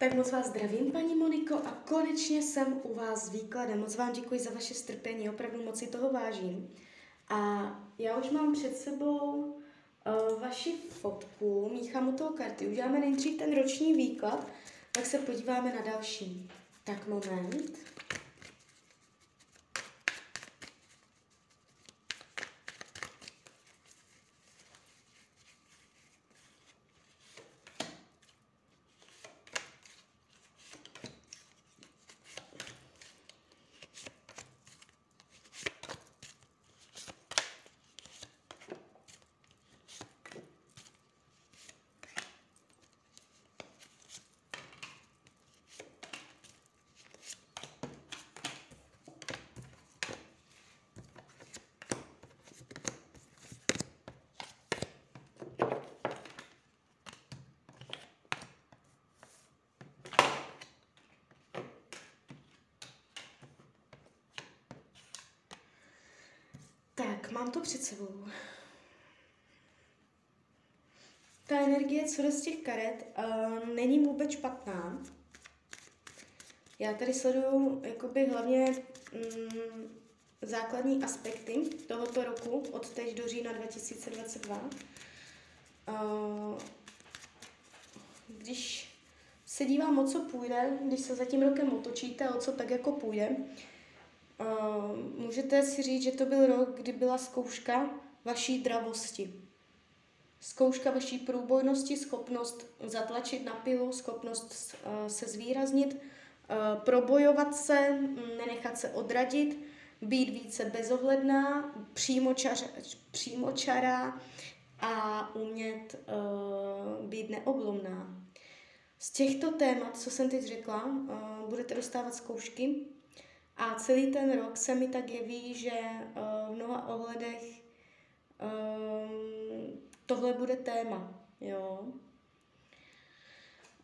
Tak moc vás zdravím, paní Moniko, a konečně jsem u vás s výkladem. Moc vám děkuji za vaše strpení, opravdu moc si toho vážím. A já už mám před sebou uh, vaši fotku, míchám u toho karty. Uděláme nejdřív ten roční výklad, tak se podíváme na další. Tak moment. Tak, to před sebou. Ta energie, co jde z těch karet, uh, není vůbec špatná. Já tady sleduju jakoby hlavně mm, základní aspekty tohoto roku od teď do října 2022. Uh, když se dívám, o co půjde, když se za tím rokem otočíte, o co tak jako půjde, Uh, můžete si říct, že to byl rok, kdy byla zkouška vaší dravosti. Zkouška vaší průbojnosti, schopnost zatlačit na pilu, schopnost uh, se zvýraznit, uh, probojovat se, nenechat se odradit, být více bezohledná, přímočar, přímočará a umět být neoblomná. Z těchto témat, co jsem teď řekla, budete dostávat zkoušky, a celý ten rok se mi tak jeví, že uh, v mnoha ohledech um, tohle bude téma. Jo?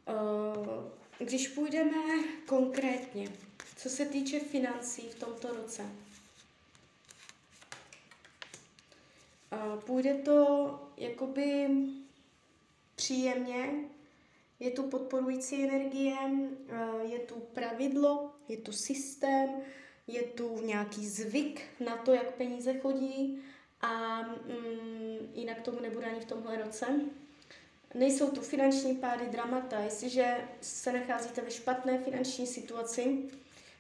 Uh, když půjdeme konkrétně, co se týče financí v tomto roce, půjde to jakoby příjemně, je tu podporující energie, eh, je tu pravidlo, je tu systém, je tu nějaký zvyk na to, jak peníze chodí a mm, jinak tomu nebude ani v tomhle roce. Nejsou tu finanční pády, dramata. Jestliže se nacházíte ve špatné finanční situaci,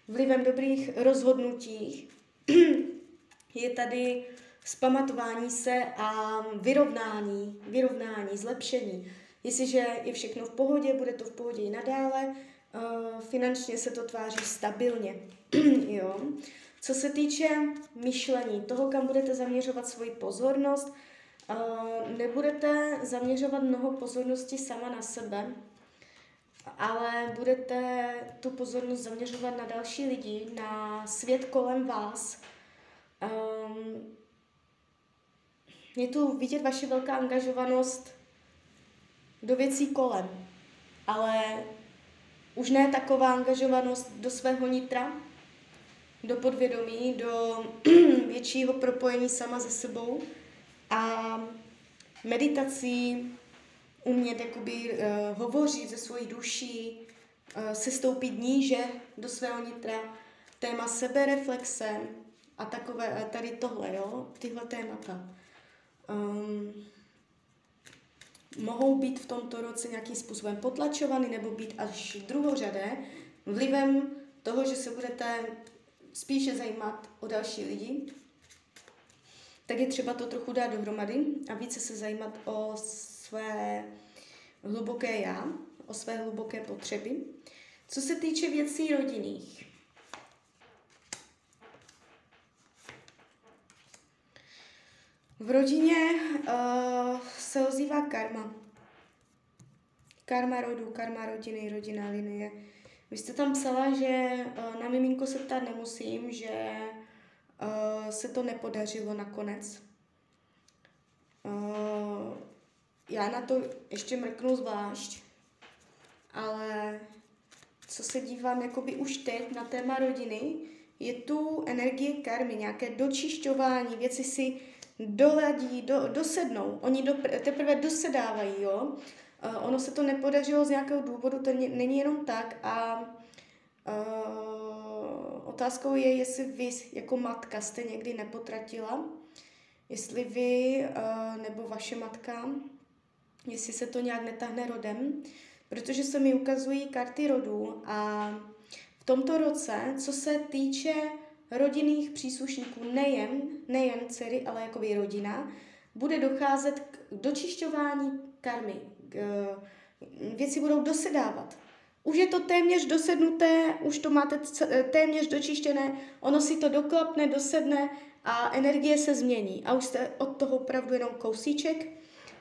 vlivem dobrých rozhodnutí, je tady zpamatování se a vyrovnání, vyrovnání, zlepšení. Jestliže je všechno v pohodě, bude to v pohodě i nadále, uh, finančně se to tváří stabilně. jo. Co se týče myšlení, toho, kam budete zaměřovat svoji pozornost, uh, nebudete zaměřovat mnoho pozornosti sama na sebe, ale budete tu pozornost zaměřovat na další lidi, na svět kolem vás. Um, je tu vidět vaše velká angažovanost do věcí kolem, ale už ne taková angažovanost do svého nitra, do podvědomí, do většího propojení sama se sebou a meditací umět jakoby uh, hovořit ze svojí duší, uh, se stoupit níže do svého nitra, téma sebereflexe a takové, tady tohle, jo, tyhle témata. Um, mohou být v tomto roce nějakým způsobem potlačovány nebo být až druhořadé vlivem toho, že se budete spíše zajímat o další lidi, tak je třeba to trochu dát dohromady a více se zajímat o své hluboké já, o své hluboké potřeby. Co se týče věcí rodinných, v rodině uh, se ozývá karma. Karma rodu, karma rodiny, rodina linie. Vy jste tam psala, že uh, na miminko se ptát nemusím, že uh, se to nepodařilo nakonec. Uh, já na to ještě mrknu zvlášť, ale co se dívám jakoby už teď na téma rodiny, je tu energie karmy, nějaké dočišťování, věci si doladí, do, dosednou. Oni do, teprve dosedávají, jo. Uh, ono se to nepodařilo z nějakého důvodu, to není jenom tak a uh, otázkou je, jestli vy jako matka jste někdy nepotratila, jestli vy uh, nebo vaše matka, jestli se to nějak netahne rodem, protože se mi ukazují karty rodů a v tomto roce, co se týče rodinných příslušníků, nejen, nejen dcery, ale jako rodina, bude docházet k dočišťování karmy. Věci budou dosedávat. Už je to téměř dosednuté, už to máte téměř dočištěné, ono si to doklapne, dosedne a energie se změní. A už jste od toho opravdu jenom kousíček,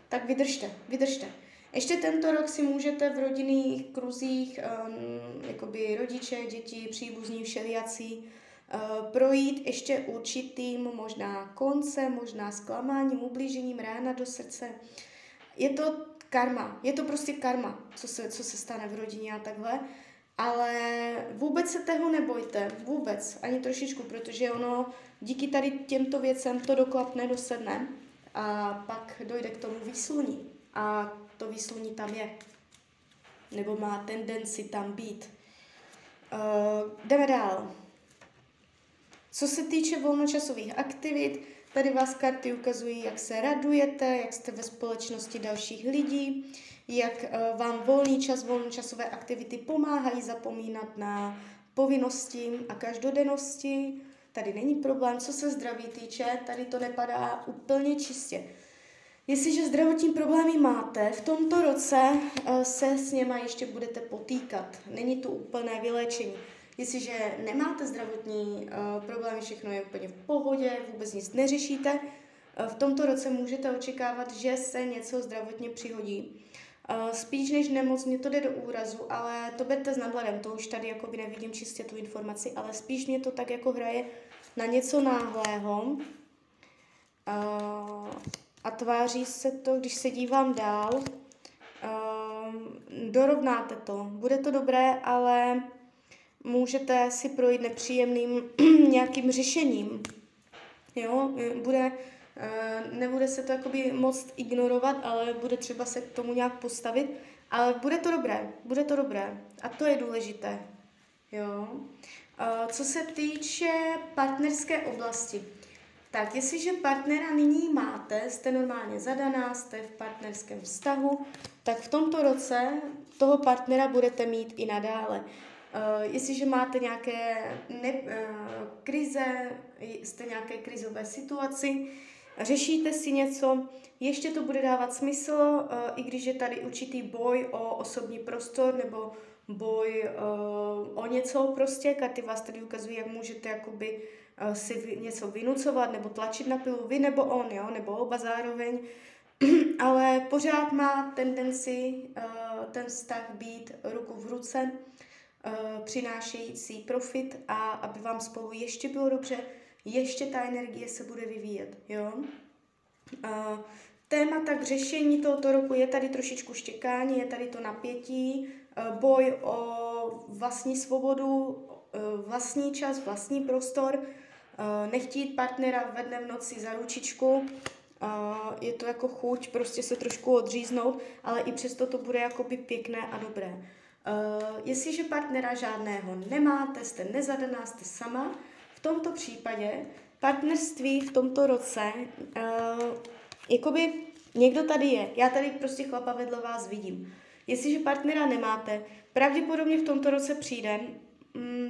tak vydržte, vydržte. Ještě tento rok si můžete v rodinných kruzích, um, jakoby rodiče, děti, příbuzní, všelijací, projít ještě určitým možná koncem, možná zklamáním, ublížením, rána do srdce. Je to karma, je to prostě karma, co se, co se stane v rodině a takhle. Ale vůbec se toho nebojte, vůbec, ani trošičku, protože ono díky tady těmto věcem to doklapne, dosedne a pak dojde k tomu výsluní. A to výsluní tam je. Nebo má tendenci tam být. Uh, jdeme dál. Co se týče volnočasových aktivit, tady vás karty ukazují, jak se radujete, jak jste ve společnosti dalších lidí, jak uh, vám volný čas, volnočasové aktivity pomáhají zapomínat na povinnosti a každodennosti. Tady není problém, co se zdraví týče, tady to nepadá úplně čistě. Jestliže zdravotní problémy máte, v tomto roce eh, se s něma ještě budete potýkat. Není to úplné vyléčení. Jestliže nemáte zdravotní uh, problémy, všechno je úplně v pohodě, vůbec nic neřešíte, uh, v tomto roce můžete očekávat, že se něco zdravotně přihodí. Uh, spíš než nemoc, mě to jde do úrazu, ale to berte s nadhledem, to už tady jakoby nevidím čistě tu informaci, ale spíš mě to tak jako hraje na něco náhlého. Uh, a tváří se to, když se dívám dál, um, dorovnáte to. Bude to dobré, ale můžete si projít nepříjemným nějakým řešením. Jo, bude, uh, nebude se to jakoby moc ignorovat, ale bude třeba se k tomu nějak postavit, ale bude to dobré, bude to dobré a to je důležité. Jo. Uh, co se týče partnerské oblasti, tak jestliže partnera nyní máte, jste normálně zadaná, jste v partnerském vztahu, tak v tomto roce toho partnera budete mít i nadále. Uh, jestliže máte nějaké ne, uh, krize, jste nějaké krizové situaci, řešíte si něco, ještě to bude dávat smysl, uh, i když je tady určitý boj o osobní prostor nebo boj o něco prostě, karty vás tady ukazují, jak můžete jakoby si něco vynucovat nebo tlačit na pilu, vy nebo on, jo, nebo oba zároveň, ale pořád má tendenci ten vztah být ruku v ruce, přinášející profit a aby vám spolu ještě bylo dobře, ještě ta energie se bude vyvíjet, jo. Uh, témata k řešení tohoto roku je tady trošičku štěkání, je tady to napětí, Eh, boj o vlastní svobodu, eh, vlastní čas, vlastní prostor, eh, nechtít partnera ve dne v noci za ručičku, je to jako chuť prostě se trošku odříznout, ale i přesto to bude jakoby pěkné a dobré. Jestliže partnera žádného nemáte, jste nezadaná, jste sama, v tomto případě partnerství v tomto roce, jakoby někdo tady je, já tady prostě chlapa vedle vás vidím. Jestliže partnera nemáte, pravděpodobně v tomto roce přijde, mm,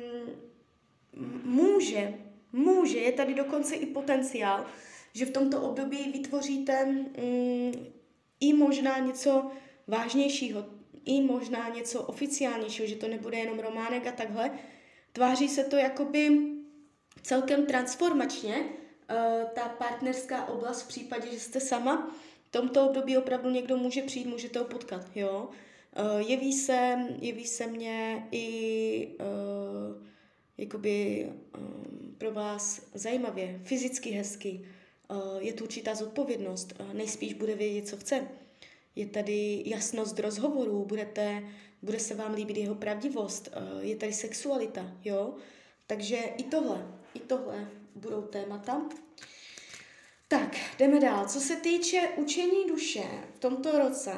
může, může, je tady dokonce i potenciál, že v tomto období vytvoříte mm, i možná něco vážnějšího, i možná něco oficiálnějšího, že to nebude jenom románek a takhle. Tváří se to jakoby celkem transformačně, uh, ta partnerská oblast v případě, že jste sama, v tomto období opravdu někdo může přijít, můžete ho potkat, jo. Uh, jeví se, jeví se mně i uh, jakoby pro vás zajímavě, fyzicky hezky. Je tu určitá zodpovědnost, nejspíš bude vědět, co chce. Je tady jasnost rozhovorů, budete, bude se vám líbit jeho pravdivost, uh, je tady sexualita, jo. Takže i tohle, i tohle budou témata. Tak, jdeme dál. Co se týče učení duše v tomto roce,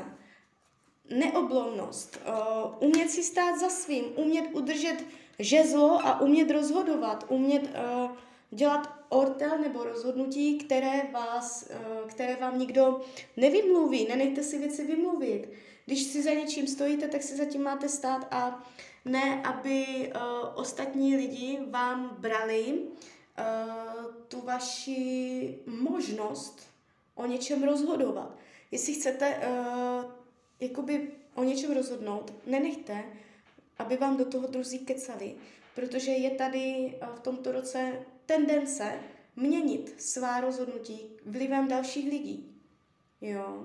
neoblomnost, uh, umět si stát za svým, umět udržet žezlo a umět rozhodovat, umět uh, dělat ortel nebo rozhodnutí, které, vás, uh, které vám nikdo nevymluví. Nenechte si věci vymluvit. Když si za něčím stojíte, tak si za tím máte stát a ne, aby uh, ostatní lidi vám brali uh, tu vaši možnost o něčem rozhodovat. Jestli chcete jakoby o něčem rozhodnout, nenechte, aby vám do toho druzí kecali, protože je tady v tomto roce tendence měnit svá rozhodnutí vlivem dalších lidí. Jo.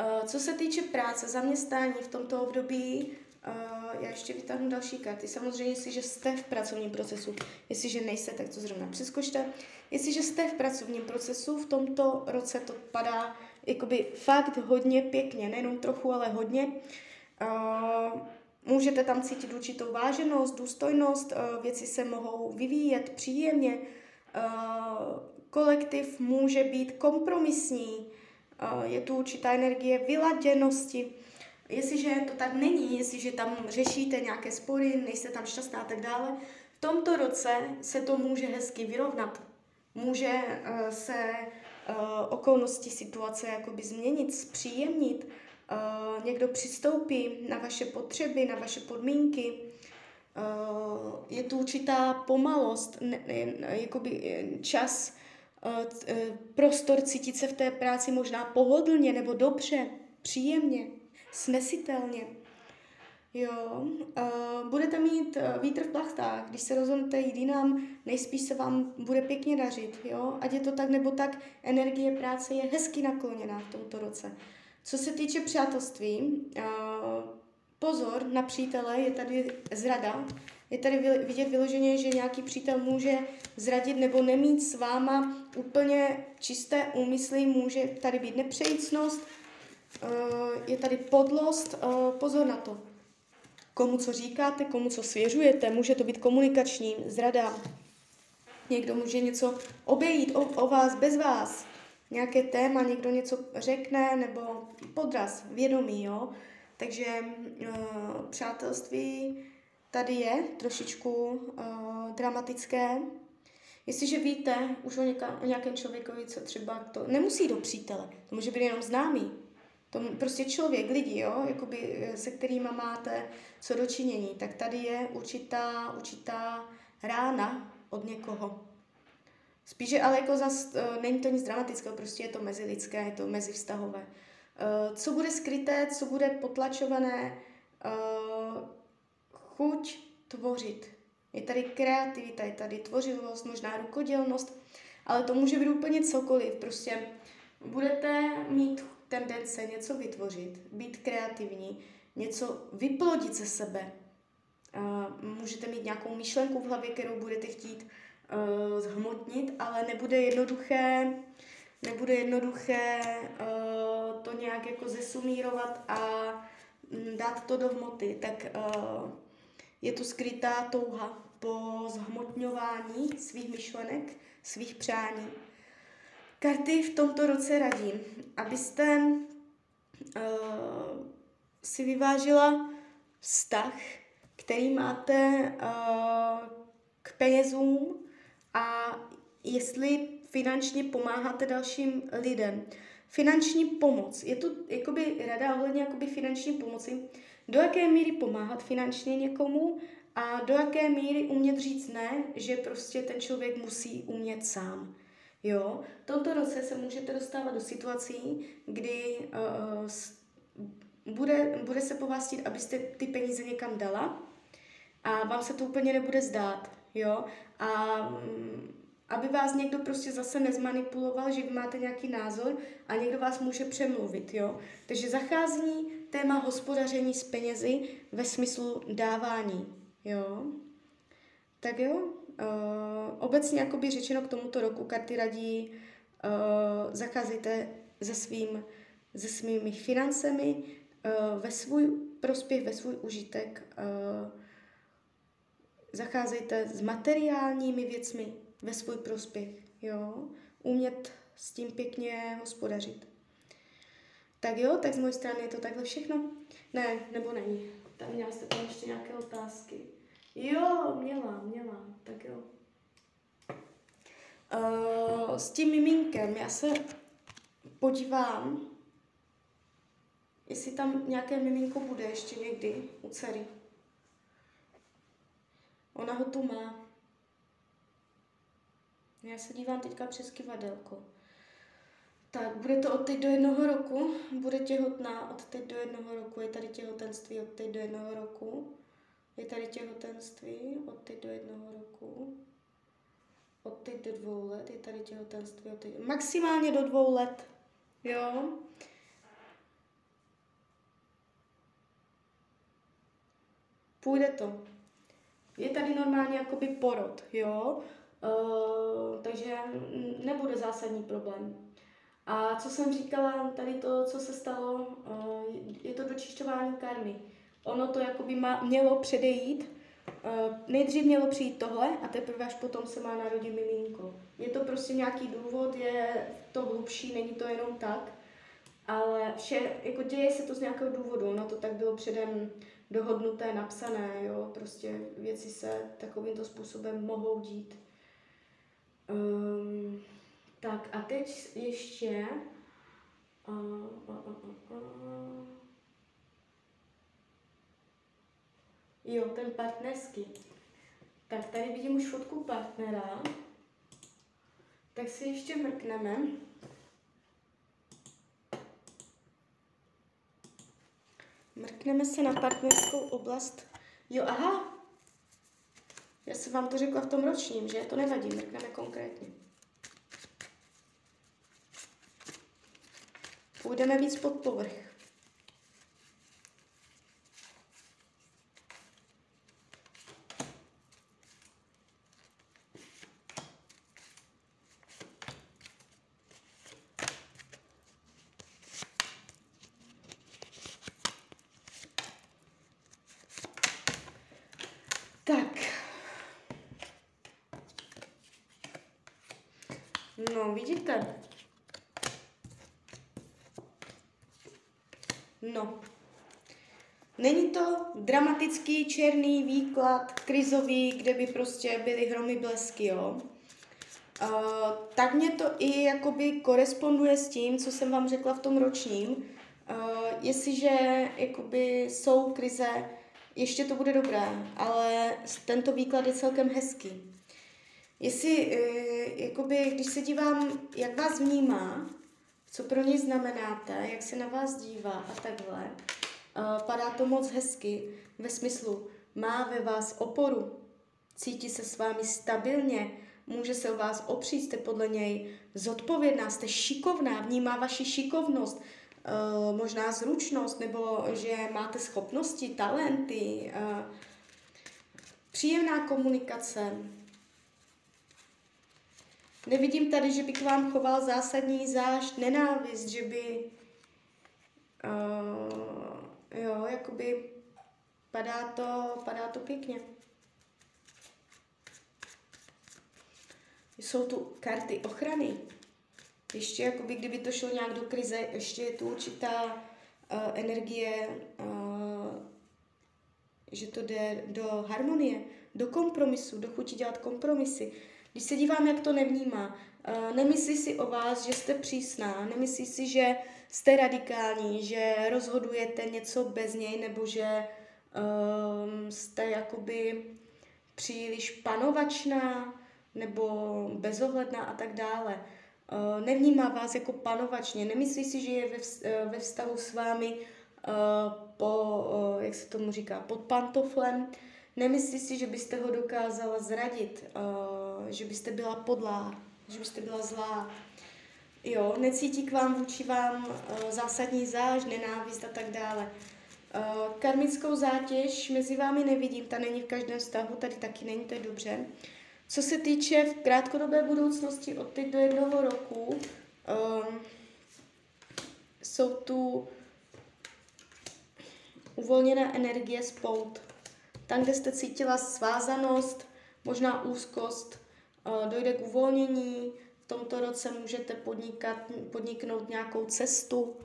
Uh, co se týče práce, zaměstnání v tomto období, Uh, já ještě vytáhnu další karty. Samozřejmě, jestliže jste v pracovním procesu, jestliže nejste, tak to zrovna přeskočte. Jestliže jste v pracovním procesu, v tomto roce to padá jakoby fakt hodně pěkně, nejenom trochu, ale hodně. Můžete tam cítit určitou váženost, důstojnost, uh, věci se mohou vyvíjet příjemně, uh, kolektiv může být kompromisní, uh, je tu určitá energie vyladěnosti, Jestliže to tak není, jestliže tam řešíte nějaké spory, nejste tam šťastná a tak dále, v tomto roce se to může hezky vyrovnat. Může se okolnosti situace jakoby změnit, zpříjemnit. Uh, někdo přistoupí na vaše potřeby, na vaše podmínky. Uh, je tu určitá pomalost, ne, ne, jakoby čas, uh, prostor cítit se v té práci možná pohodlně nebo dobře, příjemně snesitelně. Jo, budete mít vítr v plachtách, když se rozhodnete jít jinam, nejspíš se vám bude pěkně dařit, jo, ať je to tak nebo tak, energie práce je hezky nakloněná v tomto roce. Co se týče přátelství, uh, pozor na přítele, je tady zrada, je tady vidět vyloženě, že nějaký přítel může zradit nebo nemít s váma úplně čisté úmysly, může tady být nepřejícnost, Eh, je tady podlost, eh, pozor na to. Komu co říkáte, komu co svěřujete, může to být komunikační, zrada. Někdo může něco obejít o, o vás bez vás. Nějaké téma, někdo něco řekne, nebo podraz, vědomí, jo. Takže uh, přátelství tady je trošičku uh, dramatické. Jestliže víte už o, něka, o nějakém člověkovi, co třeba to nemusí do přítele, to může být jenom známý, to prostě člověk, lidi, jo, jakoby, eh, se kterými máte co dočinění, tak tady je určitá, určitá rána od někoho. Spíše ale jako zas, uh, není to nic dramatického, prostě je to mezilidské, je to mezivztahové. Uh, co bude skryté, co bude potlačované, uh, chuť tvořit. Je tady kreativita, je tady tvořivost, možná rukodělnost, ale to může být úplně cokoliv. Prostě budete mít tendence něco vytvořit, být kreativní, něco vyplodit ze sebe. Uh, můžete mít nějakou myšlenku v hlavě, kterou budete chtít uh, zhmotnit, ale nebude jednoduché, nebude jednoduché uh, to nějak jako zesumírovat a um, dát to do hmoty. Tak uh, je tu skrytá touha po zhmotňování svých myšlenek, svých přání. Karty v tomto roce radím, abyste uh, si vyvážila vztah, který máte uh, k penězům a jestli finančně pomáháte dalším lidem. Finanční pomoc. Je tu jakoby rada ohledně jakoby finanční pomoci. Do jaké míry pomáhat finančně někomu a do jaké míry umět říct ne, že prostě ten člověk musí umět sám. Jo, v tomto roce se můžete dostávat do situací, kdy uh, bude, bude se po vás chtít, abyste ty peníze někam dala a vám se to úplně nebude zdát, jo, a um, aby vás někdo prostě zase nezmanipuloval, že vy máte nějaký názor a někdo vás může přemluvit, jo. Takže zachází téma hospodaření s penězi ve smyslu dávání, jo. Tak jo, Uh, obecně jakoby řečeno k tomuto roku karty radí uh, zacházejte se, svým, se svými financemi uh, ve svůj prospěch, ve svůj užitek. Uh, zacházejte s materiálními věcmi ve svůj prospěch. Jo? Umět s tím pěkně hospodařit. Tak jo, tak z mojej strany je to takhle všechno? Ne, nebo není. Tam měla jste tam ještě nějaké otázky. Jo, měla, měla, tak jo. Uh, s tím miminkem já se podívám, jestli tam nějaké miminko bude ještě někdy u dcery. Ona ho tu má. Já se dívám teďka přes kivadelko. Tak, bude to od teď do jednoho roku. Bude těhotná od teď do jednoho roku. Je tady těhotenství od teď do jednoho roku. Je tady těhotenství od teď do jednoho roku. Od teď do dvou let. Je tady těhotenství od teď... Maximálně do dvou let. Jo. Půjde to. Je tady normálně jakoby porod, jo. Uh, takže nebude zásadní problém. A co jsem říkala, tady to, co se stalo, uh, je to dočišťování karmy. Ono to jakoby má, mělo předejít, uh, nejdřív mělo přijít tohle a teprve až potom se má narodit miminko. Je to prostě nějaký důvod, je to hlubší, není to jenom tak, ale vše, jako děje se to z nějakého důvodu, no to tak bylo předem dohodnuté, napsané, jo, prostě věci se takovýmto způsobem mohou dít. Um, tak a teď ještě uh, uh, uh, uh. Jo, ten partnerský. Tak tady vidím už fotku partnera. Tak si ještě mrkneme. Mrkneme se na partnerskou oblast. Jo, aha. Já jsem vám to řekla v tom ročním, že? To nevadí, mrkneme konkrétně. Půjdeme víc pod povrch. No, vidíte? No. Není to dramatický černý výklad, krizový, kde by prostě byly hromy blesky, jo. Uh, tak mě to i jakoby koresponduje s tím, co jsem vám řekla v tom ročním. Uh, jestliže jakoby jsou krize, ještě to bude dobré, ale tento výklad je celkem hezký. Jestli, uh, jakoby, když se dívám, jak vás vnímá, co pro něj znamenáte, jak se na vás dívá a takhle, padá to moc hezky ve smyslu, má ve vás oporu, cítí se s vámi stabilně, může se o vás opřít, jste podle něj zodpovědná, jste šikovná, vnímá vaši šikovnost, uh, možná zručnost, nebo že máte schopnosti, talenty, uh, příjemná komunikace, Nevidím tady, že by k vám choval zásadní zášť, nenávist, že by, uh, jo, jakoby padá to, padá to pěkně. Jsou tu karty ochrany. Ještě jakoby, kdyby to šlo nějak do krize, ještě je tu určitá uh, energie, uh, že to jde do harmonie, do kompromisu, do chuti dělat kompromisy. Když se dívám, jak to nevnímá, uh, nemyslí si o vás, že jste přísná, nemyslí si, že jste radikální, že rozhodujete něco bez něj, nebo že um, jste jakoby příliš panovačná, nebo bezohledná a tak dále. Uh, nevnímá vás jako panovačně, nemyslí si, že je ve, uh, ve vztahu s vámi uh, po, uh, jak se tomu říká, pod pantoflem, Nemyslí si, že byste ho dokázala zradit, že byste byla podlá, že byste byla zlá. Jo, necítí k vám vůči vám uh, zásadní záž, nenávist a tak dále. Uh, karmickou zátěž mezi vámi nevidím, ta není v každém vztahu, tady taky není, to je dobře. Co se týče v krátkodobé budoucnosti od teď do jednoho roku, um, jsou tu uvolněná energie spout. Tam, kde jste cítila svázanost, možná úzkost, eh, dojde k uvolnění. V tomto roce můžete podnikat, podniknout nějakou cestu,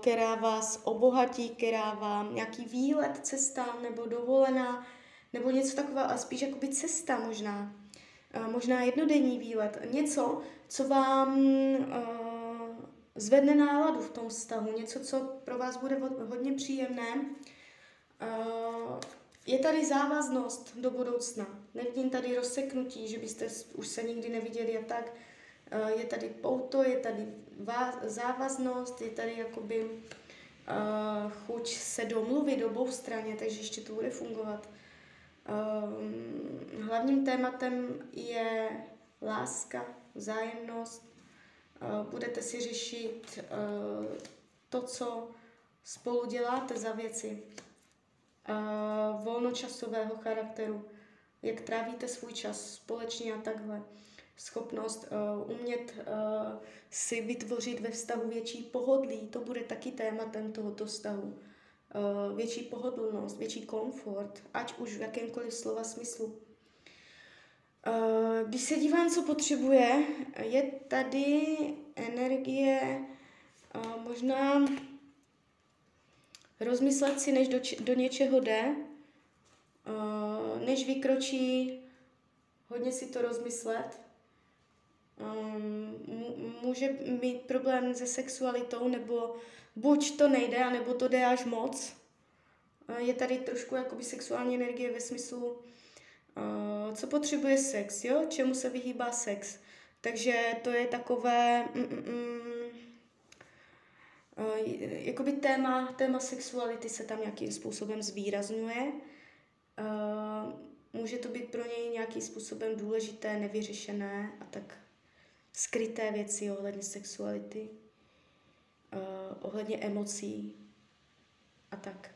která vás obohatí, která vám nějaký výlet, cesta nebo dovolená, nebo něco takového, a spíš jakoby cesta možná. Možná jednodenní výlet. Něco, co vám zvedne náladu v tom vztahu, něco, co pro vás bude hodně příjemné. Je tady závaznost do budoucna. Nevidím tady rozseknutí, že byste už se nikdy neviděli a tak. Je tady pouto, je tady závaznost, je tady jakoby chuť se domluvit obou straně, takže ještě to bude fungovat. Hlavním tématem je láska, vzájemnost, Eh, budete si řešit eh, to, co spolu děláte za věci eh, volnočasového charakteru, jak trávíte svůj čas společně a takhle. Schopnost uh, umět uh, si vytvořit ve vztahu větší pohodlí, to bude taky tématem tohoto vztahu. Uh, větší pohodlnost, větší komfort, ať už v jakémkoliv slova smyslu. Eh, když se dívám, co potřebuje, je tady energie eh, možná rozmyslet si, než do, do něčeho jde, eh, než vykročí, hodně si to rozmyslet. Může mít problém se sexualitou, nebo buď to nejde, nebo to jde až moc. Je tady trošku jakoby sexuální energie ve smyslu, Uh, co potřebuje sex, jo? Čemu se vyhýbá sex. Takže to je takové... Mm, mm, mm, uh, jakoby téma, téma sexuality se tam nějakým způsobem zvýrazňuje. Uh, může to být pro něj nějakým způsobem důležité, nevyřešené a tak skryté věci ohledně sexuality, uh, ohledně emocí a tak.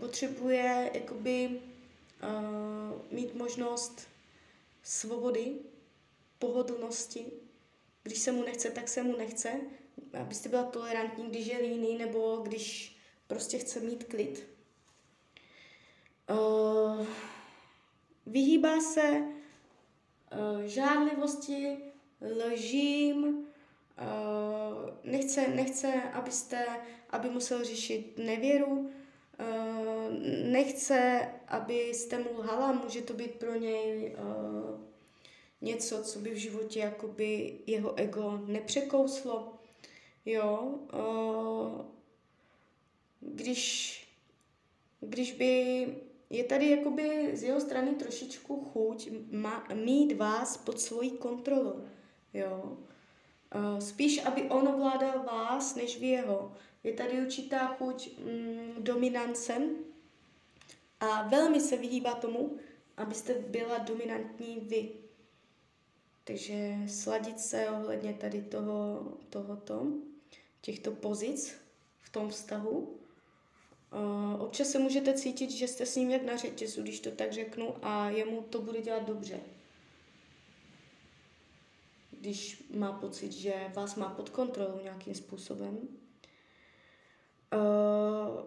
Potřebuje jakoby mít možnost svobody, pohodlnosti. Když se mu nechce, tak se mu nechce. Abyste byla tolerantní, když je líný, nebo když prostě chce mít klid. Uh, vyhýbá se uh, žádlivosti, lžím, uh, nechce, nechce, abyste, aby musel řešit nevěru, Eh, nechce, abyste mu lhala, může to být pro něj něco, co by v životě jakoby jeho ego nepřekouslo. Jo, uh, když, když by je tady jakoby z jeho strany trošičku chuť má, mít vás pod svojí kontrolou. Jo. Uh, spíš, aby on ovládal vás, než vy jeho. Je tady určitá chuť mm, dominance a velmi se vyhýbá tomu, abyste byla dominantní vy. Takže sladit se ohledně tady toho, tohoto, těchto pozic v tom vztahu. Uh, občas se můžete cítit, že jste s ním jak na řetězu, když to tak řeknu, a jemu to bude dělat dobře. Když má pocit, že vás má pod kontrolou nějakým způsobem. Uh,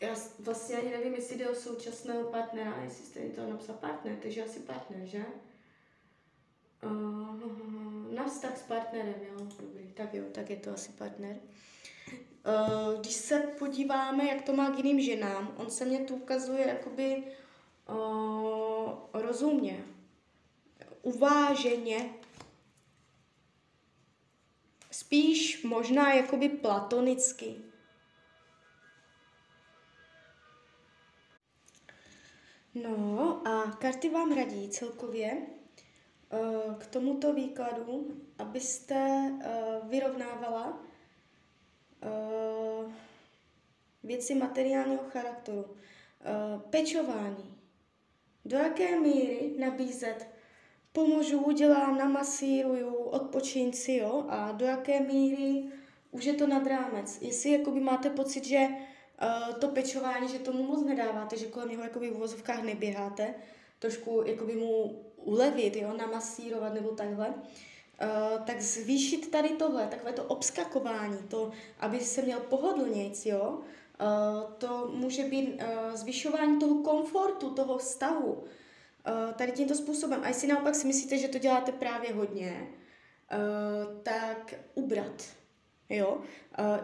já vlastně ani nevím, jestli jde o současného partnera, jestli jste to napsal partner, takže asi partner, že? Uh, na vztah s partnerem, jo, dobrý, tak jo, tak je to asi partner. Uh, když se podíváme, jak to má k jiným ženám, on se mě tu ukazuje jakoby uh, rozumně, uváženě, spíš možná jakoby platonicky. No a karty vám radí celkově k tomuto výkladu, abyste uh, vyrovnávala uh, věci materiálního charakteru. Pečování. Do jaké míry nabízet pomůžu, udělám, namasíruju, odpočin si, jo? A do jaké míry už je to nad rámec. Jestli jakoby máte pocit, že uh, to pečování, že tomu moc nedáváte, že kolem něho jakoby v uvozovkách neběháte, trošku jakoby mu ulevit, jo, namasírovat nebo takhle, uh, tak zvýšit tady tohle, takové to obskakování, to, aby se měl pohodlnějc, jo, uh, to může být uh, zvyšování toho komfortu, toho vztahu, uh, tady tímto způsobem. A jestli naopak si myslíte, že to děláte právě hodně, tak ubrat Jo,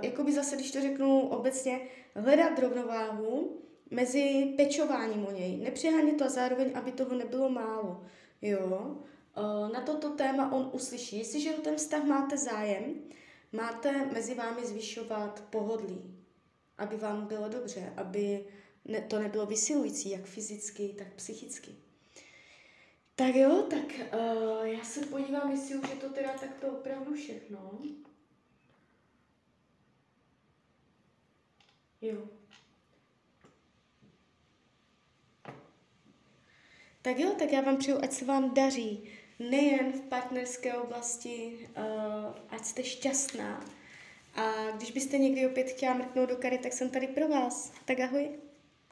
jakoby zase, když to řeknu obecně, hledat rovnováhu mezi pečováním o něj, nepřehánět to a zároveň, aby toho nebylo málo. Jo, uh, na toto téma on uslyší. Jestliže o ten vztah máte zájem, máte mezi vámi zvyšovat pohodlí, aby vám bylo dobře, aby to nebylo vysilující, jak fyzicky, tak psychicky. Tak jo, tak uh, já se podívám, jestli už je to teda takto opravdu všechno. Jo. Tak jo, tak já vám přeju, ať se vám daří nejen v partnerské oblasti, uh, ať jste šťastná. A když byste někdy opět chtěla mrknout do kary, tak jsem tady pro vás. Tak ahoj.